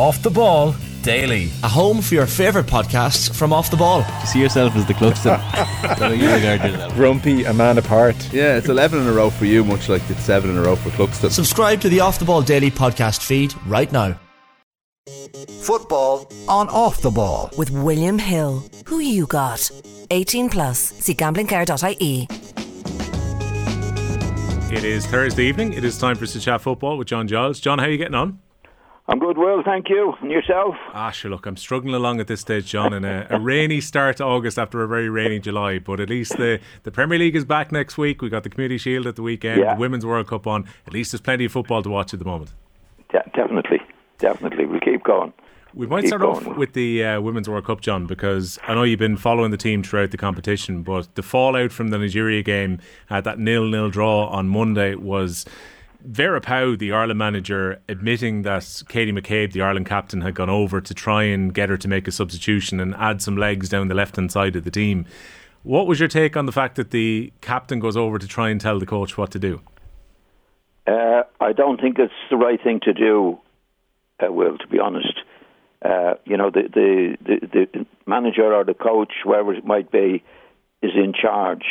Off the Ball Daily. A home for your favourite podcasts from Off the Ball. You see yourself as the Cluxton. Grumpy, a man apart. Yeah, it's 11 in a row for you, much like it's 7 in a row for Cluxton. Subscribe to the Off the Ball Daily podcast feed right now. Football on Off the Ball. with William Hill. Who you got? 18 plus. See gamblingcare.ie. It is Thursday evening. It is time for us to chat football with John Giles. John, how are you getting on? I'm good, Will. Thank you. And yourself? Ah, sure. Look, I'm struggling along at this stage, John, in a, a rainy start to August after a very rainy July. But at least the, the Premier League is back next week. We got the Community Shield at the weekend, Yeah. the Women's World Cup on. At least there's plenty of football to watch at the moment. De- definitely. Definitely. We'll keep going. We might Keep start off with the uh, Women's World Cup, John, because I know you've been following the team throughout the competition, but the fallout from the Nigeria game, uh, that nil-nil draw on Monday, was Vera Pauw, the Ireland manager, admitting that Katie McCabe, the Ireland captain, had gone over to try and get her to make a substitution and add some legs down the left-hand side of the team. What was your take on the fact that the captain goes over to try and tell the coach what to do? Uh, I don't think it's the right thing to do, uh, Will, to be honest. Uh, you know, the, the, the, the manager or the coach, whoever it might be, is in charge.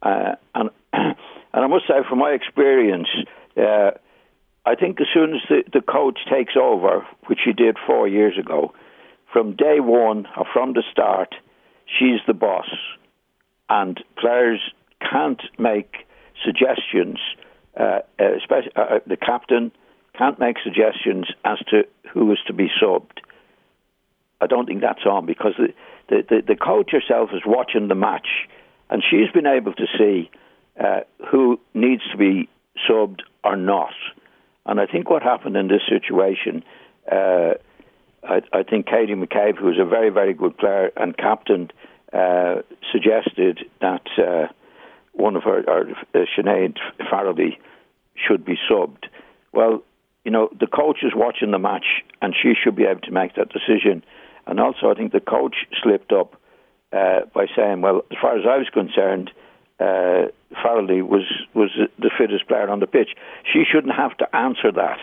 Uh, and, and I must say, from my experience, uh, I think as soon as the, the coach takes over, which he did four years ago, from day one or from the start, she's the boss. And players can't make suggestions, uh, uh, especially uh, the captain can't make suggestions as to who is to be subbed. I don't think that's on because the, the, the, the coach herself is watching the match and she's been able to see uh, who needs to be subbed or not. And I think what happened in this situation, uh, I, I think Katie McCabe, who is a very, very good player and captain, uh, suggested that uh, one of her, or uh, Sinead Farrelly, should be subbed. Well, you know, the coach is watching the match and she should be able to make that decision. And also, I think the coach slipped up uh, by saying, well, as far as I was concerned, uh, was, was the fittest player on the pitch. She shouldn't have to answer that.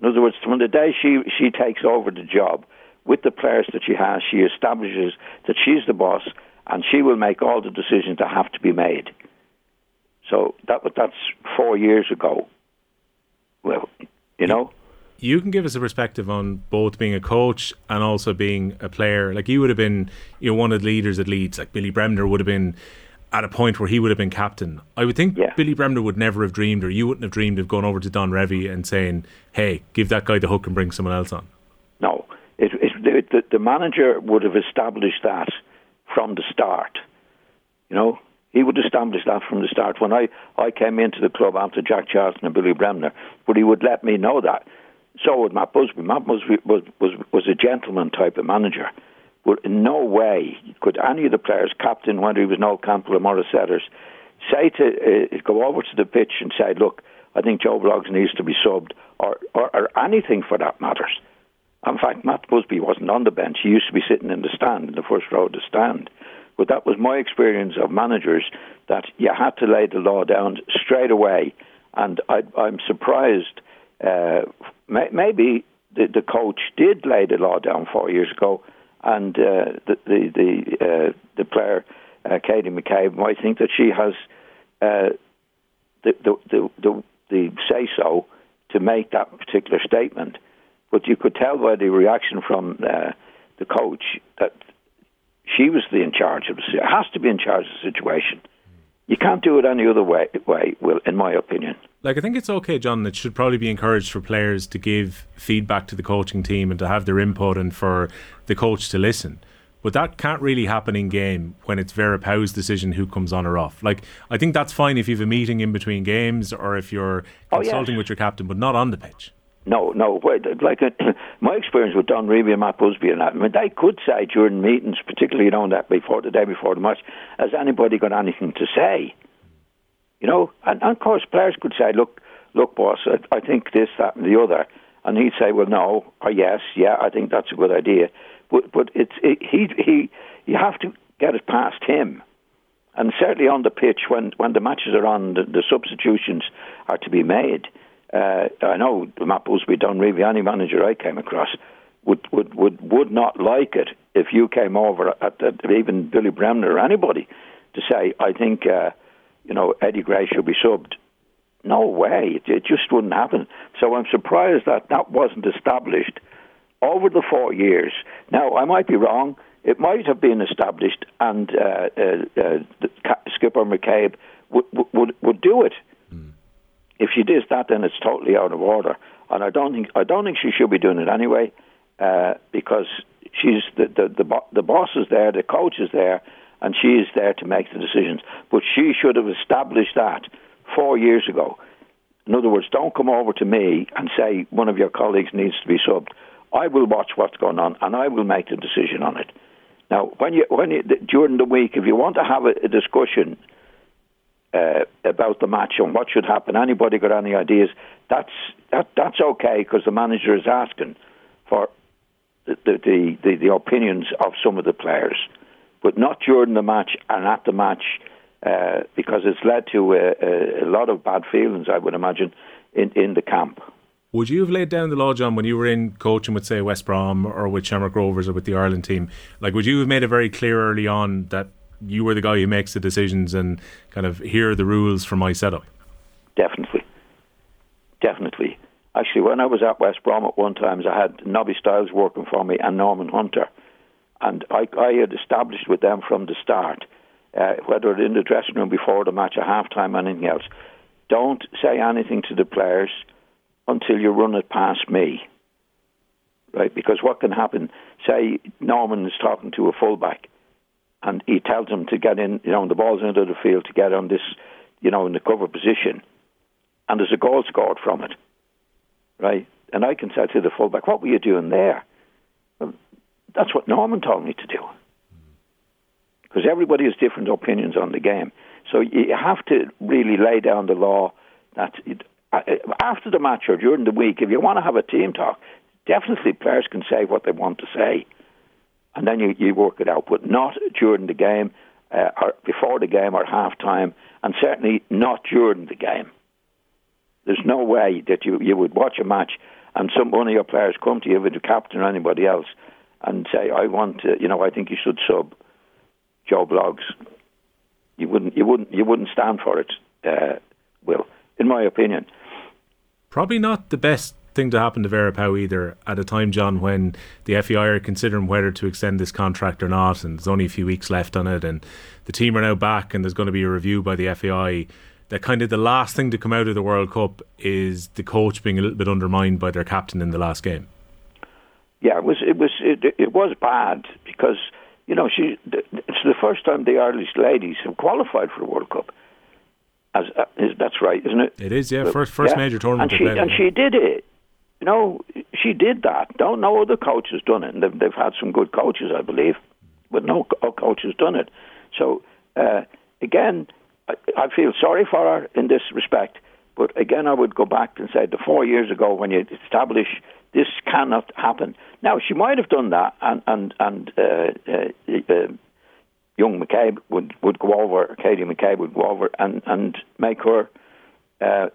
In other words, from the day she, she takes over the job, with the players that she has, she establishes that she's the boss and she will make all the decisions that have to be made. So that that's four years ago. Well, you know, you can give us a perspective on both being a coach and also being a player. Like you would have been, you know, one of the leaders at Leeds. Like Billy Bremner would have been at a point where he would have been captain. I would think Yeah. Billy Bremner would never have dreamed, or you wouldn't have dreamed of going over to Don Revie and saying, "Hey, give that guy the hook and bring someone else on." no. It, it, the, the, manager would have established that from the start. You know, he would establish that from the start. When I, I came into the club after Jack Charlton and Billy Bremner, but he would let me know that. So would Matt Busby. Matt Busby was, was, was a gentleman type of manager. But in no way could any of the players, captain, whether he was Noel Cantwell or Maurice Setters, say to uh, go over to the pitch and say, "Look, I think Joe Bloggs needs to be subbed," or, or, or anything for that matters. In fact, Matt Busby wasn't on the bench. He used to be sitting in the stand, in the first row of the stand. But that was my experience of managers that you had to lay the law down straight away. And I, I'm surprised. Uh, may, maybe the, the coach did lay the law down four years ago, and uh, the the the, uh, the player uh, Katie McCabe might think that she has uh, the, the the the the say so to make that particular statement. But you could tell by the reaction from uh, the coach that she was the in charge of the has to be in charge of the situation. You can't do it any other way. Way, Will, in my opinion. Like I think it's okay, John. It should probably be encouraged for players to give feedback to the coaching team and to have their input, and for the coach to listen. But that can't really happen in game when it's Vera Pauw's decision who comes on or off. Like I think that's fine if you have a meeting in between games or if you're Oh, yes. consulting with your captain, but not on the pitch. No, no. Like uh, my experience with Don Revie and Matt Busby and that, I mean, they could say during meetings, particularly you know that before the day before the match, has anybody got anything to say? You know, and, and of course players could say, look, look, boss, I, I think this, that, and the other, and he'd say, well, no, or yes, yeah, I think that's a good idea, but but it's it, he he you have to get it past him. And certainly on the pitch, when, when the matches are on, the, the substitutions are to be made. Uh, I know Matt Busby, Don Revie, any manager I came across, would would would, would not like it if you came over at, at even Billy Bremner or anybody to say, I think uh, you know Eddie Gray should be subbed. No way, it, it just wouldn't happen. So I'm surprised that that wasn't established over the four years. Now I might be wrong. It might have been established, and uh, uh, uh, Skipper McCabe would would would do it. Mm. If she does that, then it's totally out of order. And I don't think I don't think she should be doing it anyway, uh, because she's the the the, the boss is there, the coach is there, and she is there to make the decisions. But she should have established that four years ago. In other words, don't come over to me and say one of your colleagues needs to be subbed. I will watch what's going on and I will make the decision on it. Now, when you when you during the week, if you want to have a, a discussion uh, about the match and what should happen, anybody got any ideas? That's that that's okay because the manager is asking for the the, the the opinions of some of the players, but not during the match and at the match. Uh, because it's led to a, a, lot of bad feelings, I would imagine, in, in the camp. Would you have laid down the law, John, when you were in coaching with, say, West Brom or with Shamrock Rovers or with the Ireland team? Like, would you have made it very clear early on that you were the guy who makes the decisions and kind of here are the rules for my setup? Definitely. Definitely. Actually, when I was at West Brom at one time, I had Nobby Stiles working for me and Norman Hunter. And I, I had established with them from the start, uh, whether in the dressing room before the match, at half time, anything else, don't say anything to the players until you run it past me. Right? Because what can happen, say Norman is talking to a fullback and he tells him to get in, you know, the ball's into the field to get on this, you know, in the cover position, and there's a goal scored from it. Right? And I can say to the fullback, what were you doing there? That's what Norman told me to do. Because everybody has different opinions on the game. So you have to really lay down the law that it, uh, after the match or during the week, if you want to have a team talk, definitely players can say what they want to say, and then you, you work it out. But not during the game, uh, or before the game, or half time, and certainly not during the game. There's no way that you, you would watch a match and some one of your players come to you with the captain or anybody else and say, "I want to," you know, I think you should sub Joe Bloggs. You wouldn't, you wouldn't, you wouldn't stand for it, uh, Will, in my opinion. Probably not the best thing to happen to Vera Pauw either at a time, John, when the FAI are considering whether to extend this contract or not, and there's only a few weeks left on it, and the team are now back, and there's going to be a review by the FAI. That kind of the last thing to come out of the World Cup is the coach being a little bit undermined by their captain in the last game. Yeah, it was it was it, it was bad because you know she it's the first time the Irish ladies have qualified for the World Cup as, uh, is, that's right, isn't it? It is, yeah. First, first yeah. major tournament. And she and she did it. You know, she did that. Don't no other coach has done it. And they've, they've had some good coaches, I believe, but no coach has done it. So uh, again, I, I feel sorry for her in this respect. But again, I would go back and say the four years ago when you establish this cannot happen. Now she might have done that, and and and uh, uh, uh young McCabe would, would go over, Katie McCabe would go over and, and make her uh,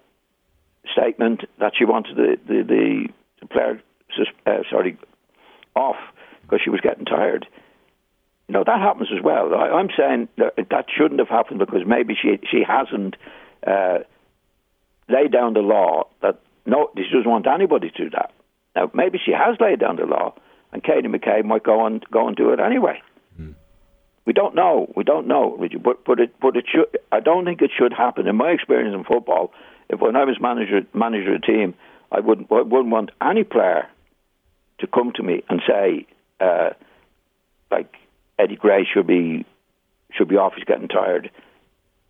statement that she wanted the, the, the, player, uh, sorry, off because she was getting tired. You know, that happens as well. I, am saying that, that shouldn't have happened because maybe she, she hasn't uh, laid down the law that no, she doesn't want anybody to do that. Now, maybe she has laid down the law, and Katie McCabe might go and go and do it anyway. We don't know. We don't know, but but it but it should. I don't think it should happen. In my experience in football, if when I was manager manager of a team, I wouldn't I wouldn't want any player to come to me and say, uh, like Eddie Gray should be should be off. He's getting tired.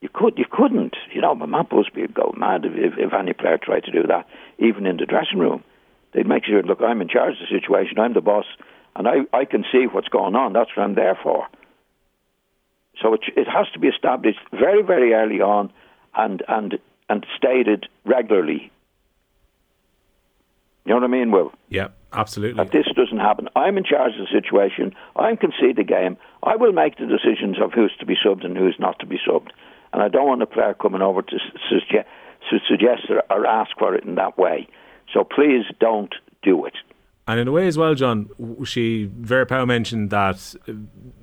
You could you couldn't. You know, Matt Busby would be go mad if, if, if any player tried to do that, even in the dressing room. They'd make sure, look, I'm in charge of the situation. I'm the boss, and I I can see what's going on. That's what I'm there for. So it, it has to be established very, very early on and, and, and stated regularly. You know what I mean, Will? Yeah, absolutely. That this doesn't happen. I'm in charge of the situation. I can see the game. I will make the decisions of who's to be subbed and who's not to be subbed. And I don't want a player coming over to, suggest, to suggest or ask for it in that way. So please don't do it. And in a way as well, John, she Vera Pauw mentioned that uh,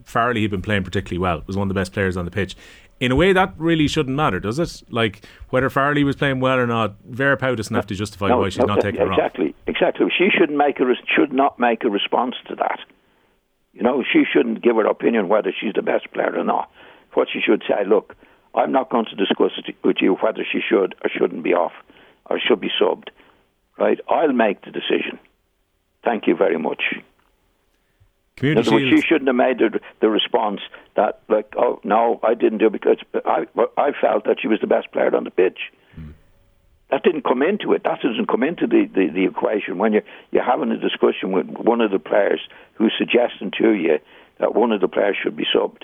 Farrelly had been playing particularly well, was one of the best players on the pitch. In a way, that really shouldn't matter, does it? Like whether Farrelly was playing well or not, Vera Pauw doesn't have to justify no, why she's no, not taking exactly, her off. Exactly, She shouldn't make a should not make a response to that. You know, she shouldn't give her opinion whether she's the best player or not. What she should say, look, I'm not going to discuss it with you whether she should or shouldn't be off or should be subbed. Right? I'll make the decision. Thank you very much. Community words, she shouldn't have made the, the response that, like, oh no, I didn't do it because I I felt that she was the best player on the pitch. Mm. That didn't come into it. That doesn't come into the, the, the equation when you're you're having a discussion with one of the players who's suggesting to you that one of the players should be subbed.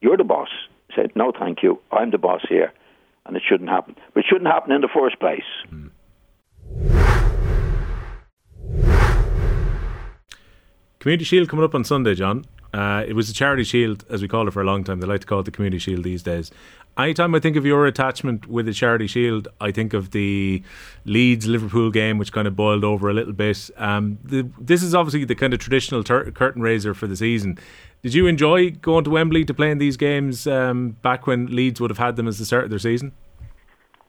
You're the boss. Said no, thank you. I'm the boss here, and it shouldn't happen. But it shouldn't happen in the first place. Mm. Community Shield coming up on Sunday, John. Uh, it was a charity shield, as we call it for a long time. They like to call it the Community Shield these days. Anytime I think of your attachment with the charity shield, I think of the Leeds Liverpool game, which kind of boiled over a little bit. Um, the, this is obviously the kind of traditional ter- curtain raiser for the season. Did you enjoy going to Wembley to play in these games um, back when Leeds would have had them as the start of their season?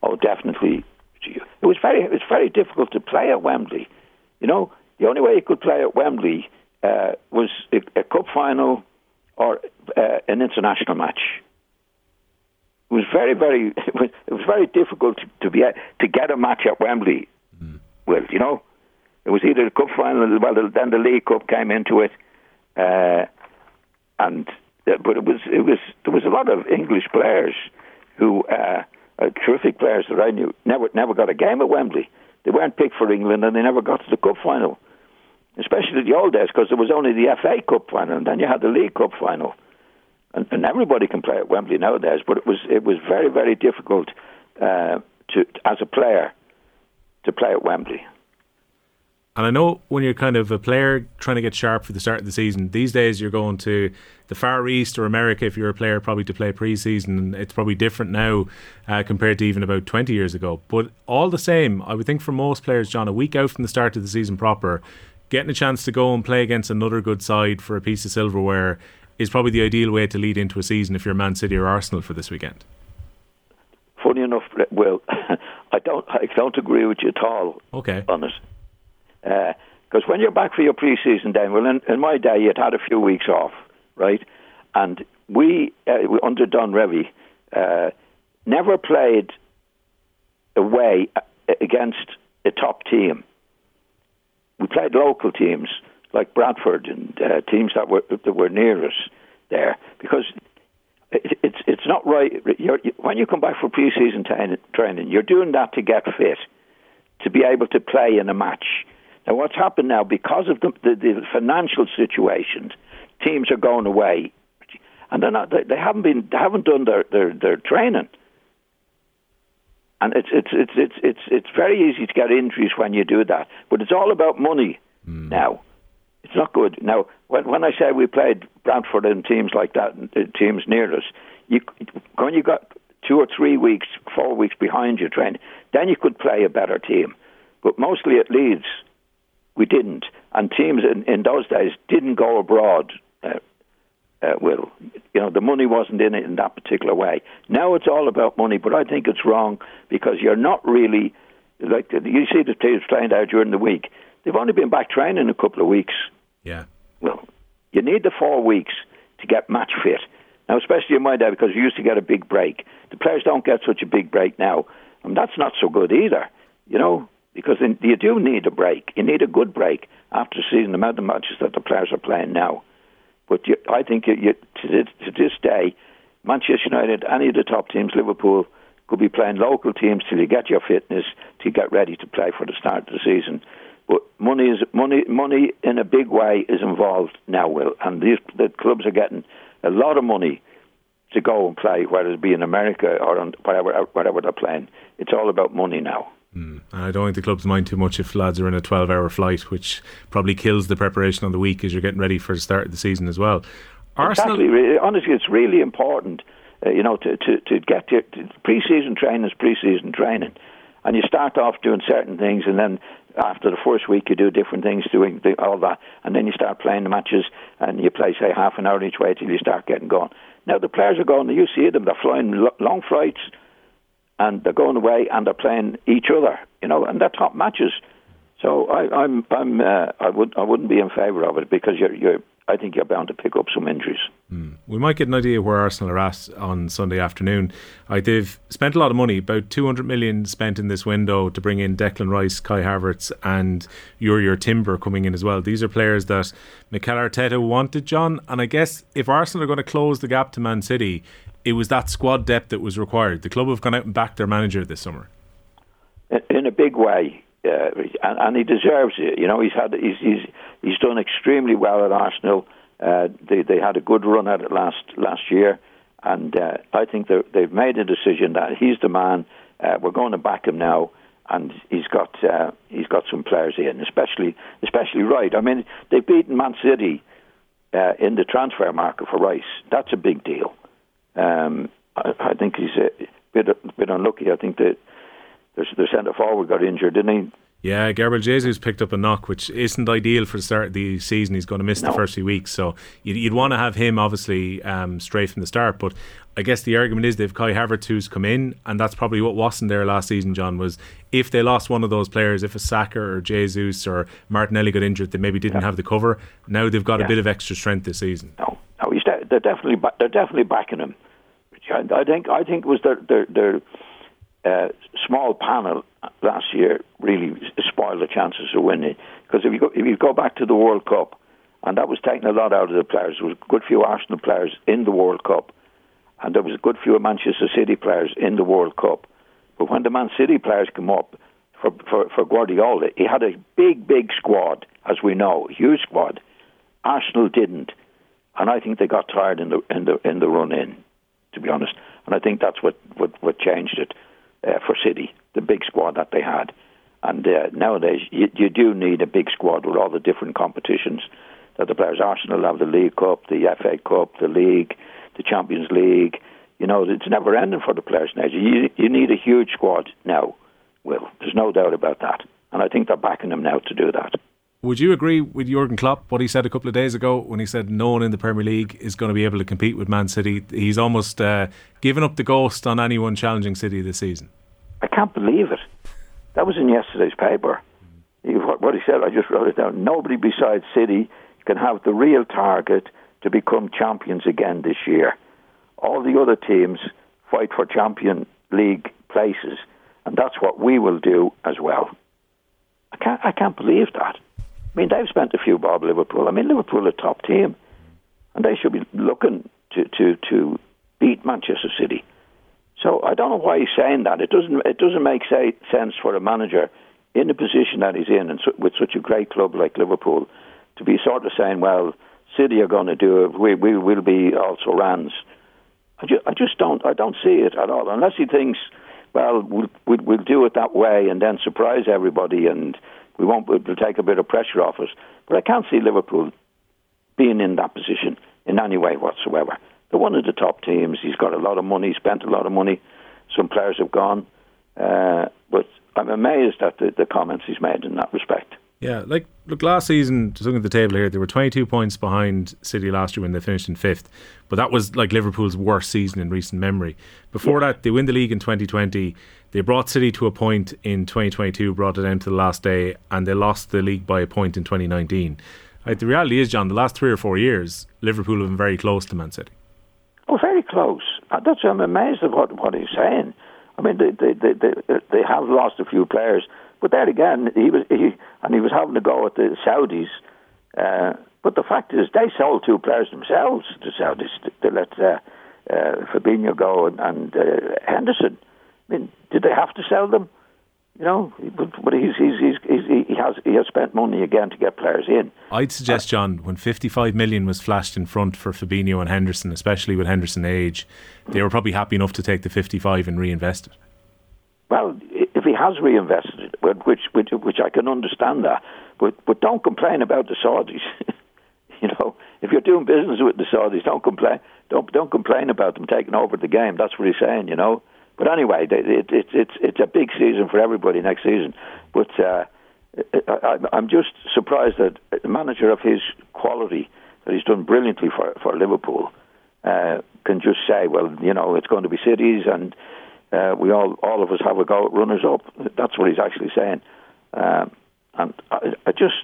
Oh, definitely. It was very, it was very difficult to play at Wembley. You know, the only way you could play at Wembley uh, was a, a, cup final or uh, an international match. It was very, very, it was, it was very difficult to, to be to get a match at Wembley. Mm. Well, you know, it was either the cup final, well, then the League Cup came into it, uh, and uh, but it was it was there was a lot of English players who uh, terrific players that I knew never never got a game at Wembley. They weren't picked for England, and they never got to the cup final especially the old days, because there was only the FA Cup final, and then you had the League Cup final, and, and everybody can play at Wembley nowadays. But it was it was very very difficult uh, to as a player to play at Wembley. And I know when you're kind of a player trying to get sharp for the start of the season, these days you're going to the Far East or America if you're a player, probably to play pre-season. It's probably different now uh, compared to even about 20 years ago. But all the same, I would think for most players, John, a week out from the start of the season proper, getting a chance to go and play against another good side for a piece of silverware is probably the ideal way to lead into a season if you're Man City or Arsenal for this weekend. Funny enough, well, I don't, I don't agree with you at all. Okay, on it, because uh, when you're back for your pre-season, then well, in, in, my day, you'd had a few weeks off, right? And we, uh, under Don Revie, uh, never played away uh, against a top team we played local teams like Bradford and uh, teams that were that were near us there because it, it's it's not right. You're, when you come back for preseason training, you're doing that to get fit, to be able to play in a match. Now, what's happened now because of the, the, the financial situations, teams are going away, and they're not. They, they haven't been. They haven't done their their, their training and it's it's it's it's it's it's very easy to get injuries when you do that. But it's all about money mm. now. It's not good now. When when I say we played Brentford and teams like that, uh, teams near us, you when you got two or three weeks, four weeks behind you training, then you could play a better team. But mostly at Leeds, we didn't, and teams in, in those days didn't go abroad. Uh, uh, will. You know, the money wasn't in it in that particular way. Now it's all about money, but I think it's wrong because you're not really like you see the teams playing out during the week. They've only been back training a couple of weeks. Yeah. Well, you need the four weeks to get match fit. Now, especially in my day, because you used to get a big break. The players don't get such a big break now, and that's not so good either. You know, because in, you do need a break. You need a good break after seeing the amount of matches that the players are playing now. But you, I think you, you, to, this, to this day, Manchester United, any of the top teams, Liverpool, could be playing local teams till you get your fitness to get ready to play for the start of the season. But money is money. Money in a big way is involved now, Will, and these the clubs are getting a lot of money to go and play, whether it be in America or on whatever whatever they're playing. It's all about money now. Mm. I don't think the clubs mind too much if lads are in a 12 hour flight, which probably kills the preparation on the week as you're getting ready for the start of the season as well. Arsenal, exactly. Honestly, it's really important, uh, you know, to, to, to get your pre season training is pre season training. and you start off doing certain things, and then after the first week you do different things, doing all that, and then you start playing the matches, and you play say half an hour each way till you start getting going. Now the players are going. You see them; they're flying lo- long flights, and they're going away, and they're playing each other. You know, and they're top matches. So I, I'm, I'm, uh, I would, I wouldn't be in favour of it because you're, you're, I think you're bound to pick up some injuries. Mm. We might get an idea where Arsenal are at on Sunday afternoon. I, they've spent a lot of money, about 200 million spent in this window to bring in Declan Rice, Kai Havertz, and Jurriën Timber coming in as well. These are players that Mikel Arteta wanted, John. And I guess if Arsenal are going to close the gap to Man City, it was that squad depth that was required. The club have gone out and backed their manager this summer. In a big way, uh, and, and, he deserves it. You know, he's had he's he's, he's done extremely well at Arsenal. Uh, they they had a good run at it last last year, and uh, I think they've made a decision that he's the man. Uh, we're going to back him now, and he's got uh, he's got some players in, especially especially Wright. I mean, they've beaten Man City uh, in the transfer market for Rice. That's a big deal. Um, I, I, think he's a bit a bit unlucky. I think that the centre forward got injured, didn't he? Yeah, Gabriel Jesus picked up a knock, which isn't ideal for the start of the season. He's going to miss no. the first few weeks, so you'd, you'd want to have him obviously um, straight from the start. But I guess the argument is they've Kai Havertz who's come in, and that's probably what wasn't there last season. John was if they lost one of those players, if a Saka or Jesus or Martinelli got injured, they maybe didn't yeah. have the cover. Now they've got yeah. a bit of extra strength this season. No, no, he's de- they're definitely ba- they're definitely backing him. I think I think it was their their, their uh, small panel last year really spoiled the chances of winning. Because if you go if you go back to the World Cup, and that was taking a lot out of the players. There was a good few Arsenal players in the World Cup, and there was a good few Manchester City players in the World Cup. But when the Man City players came up for, for, for Guardiola, he had a big, big squad, as we know, huge squad. Arsenal didn't, and I think they got tired in the in the in the run in, to be honest. And I think that's what what, what changed it uh, for City, the big squad that they had. And uh, nowadays, you, you do need a big squad with all the different competitions that the players. Arsenal have the League Cup, the FA Cup, the League, the Champions League. You know, it's never ending for the players now. You, you need a huge squad now, Will. There's no doubt about that. And I think they're backing them now to do that. Would you agree with Jurgen Klopp what he said a couple of days ago when he said no one in the Premier League is going to be able to compete with Man City? He's almost uh, given up the ghost on anyone challenging City this season. I can't believe it. That was in yesterday's paper. what he said, I just wrote it down. Nobody besides City can have the real target to become champions again this year. All the other teams fight for Champion League places, and that's what we will do as well. I can't, I can't believe that. I mean, they've spent a few bob Liverpool. I mean, Liverpool are a top team, and they should be looking to, to, to beat Manchester City. So I don't know why he's saying that. It doesn't it doesn't make say, sense for a manager in the position that he's in, and with such a great club like Liverpool, to be sort of saying, "Well, City are going to do it. We we will be also Rans." I just, I just don't I don't see it at all. Unless he thinks, well, we'll, we'll, we'll do it that way and then surprise everybody and we won't. We'll take a bit of pressure off us. But I can't see Liverpool being in that position in any way whatsoever. They're one of the top teams. He's got a lot of money. Spent a lot of money. Some players have gone, uh, but I'm amazed at the, the comments he's made in that respect. Yeah, like look, last season, just looking at the table here, they were 22 points behind City last year when they finished in fifth. But that was like Liverpool's worst season in recent memory. Before yeah. that, they win the league in 2020. They brought City to a point in 2022, brought it down to the last day, and they lost the league by a point in 2019. Like, the reality is, John, the last three or four years, Liverpool have been very close to Man City. Oh, very close. Uh, that's I'm amazed at what, what he's saying. I mean, they, they, they, they, they have lost a few players, but there again, he was he and he was having to go at the Saudis. Uh, but the fact is, they sold two players themselves. The Saudis they let uh, uh, Fabinho go and, and uh, Henderson. I mean, did they have to sell them? You know, but, but he's, he's, he's, he's, he has he has spent money again to get players in. I'd suggest, uh, John, when 55 million was flashed in front for Fabinho and Henderson, especially with Henderson age, they were probably happy enough to take the 55 and reinvest it. Well, if he has reinvested it, which which which I can understand that, but but don't complain about the Saudis. you know, if you're doing business with the Saudis, don't complain. Don't don't complain about them taking over the game. That's what he's saying. You know, But anyway, it, it, it's it's a big season for everybody next season. But uh, I, I'm just surprised that a manager of his quality, that he's done brilliantly for for Liverpool, uh, can just say, well, you know, it's going to be cities, and uh, we all all of us have a go at runners up. That's what he's actually saying, um, and I, I just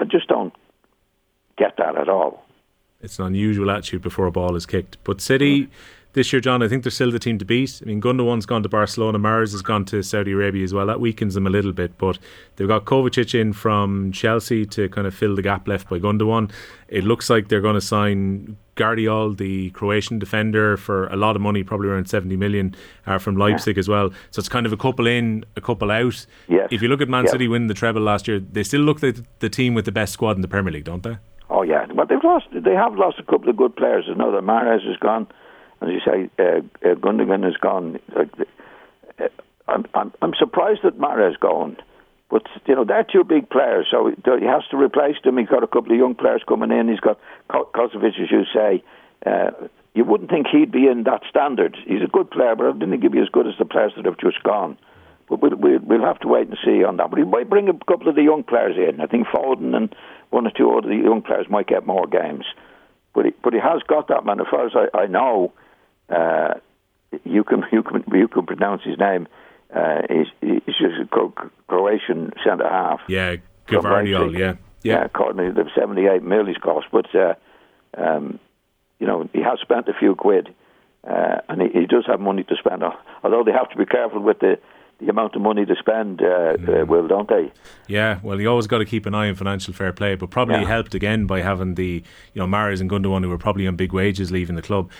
I just don't get that at all. It's an unusual attitude before a ball is kicked, but City. This year, John, I think they're still the team to beat. I mean, Gundogan's gone to Barcelona, Mahrez has gone to Saudi Arabia as well. That weakens them a little bit, but they've got Kovacic in from Chelsea to kind of fill the gap left by Gundogan. It looks like they're going to sign Gvardiol, the Croatian defender, for a lot of money, probably around 70 million uh, from Leipzig yeah. as well. So it's kind of a couple in, a couple out. Yes. If you look at Man City winning the treble last year, they still look like the team with the best squad in the Premier League, don't they? Oh yeah, but they've lost. They have lost a couple of good players. That Mahrez is gone as you say, uh, uh, Gundogan is gone. Uh, I'm, I'm, I'm surprised that Mahrez's gone, but you know they're two big players, so he has to replace them. He's got a couple of young players coming in. He's got Kosovic, as you say. Uh, you wouldn't think he'd be in that standard. He's a good player, but I didn't think he'd be as good as the players that have just gone. But we'll, we'll, have to wait and see on that. But he might bring a couple of the young players in. I think Foden and one or two other young players might get more games. But he, but he has got that man. As far as I, I know, uh, you can you can you can pronounce his name. Uh, he's, he's just a Croatian centre half. Yeah, Gvardiol. Yeah, yeah. Uh, according to the seventy-eight mil he's cost, but uh, um, you know he has spent a few quid, uh, and he, he, does have money to spend. Although they have to be careful with the the amount of money to spend, uh, mm. will, don't they? Yeah, well, you always got to keep an eye on financial fair play, but probably yeah. helped again by having the, you know, Mahrez and Gundogan who were probably on big wages leaving the club.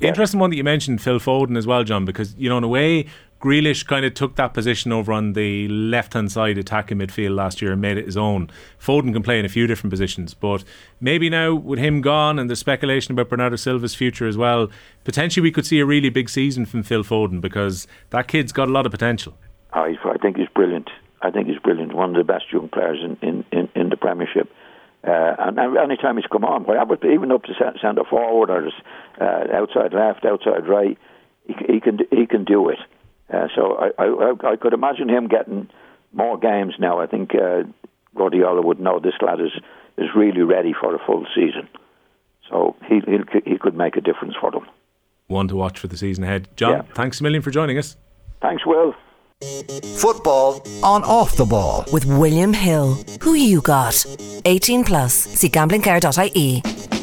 Yeah. Interesting one that you mentioned, Phil Foden as well, John, because you know in a way Grealish kind of took that position over on the left hand side attacking midfield last year and made it his own. Foden can play in a few different positions, but maybe now with him gone and the speculation about Bernardo Silva's future as well, potentially we could see a really big season from Phil Foden because that kid's got a lot of potential. I, think he's brilliant. I think he's brilliant. One of the best young players in, in, in, in the Premiership. Uh, and any time he's come on, even up to centre forward or uh, outside left, outside right, he, he can he can do it. Uh, so I, I, I could imagine him getting more games now. I think uh, Guardiola would know this lad is is really ready for a full season. So he he could make a difference for them. One to watch for the season ahead. John, yeah. thanks a million for joining us. Thanks, Will. Football on off the ball with William Hill. Who you got? 18 plus. See gamblingcare.ie.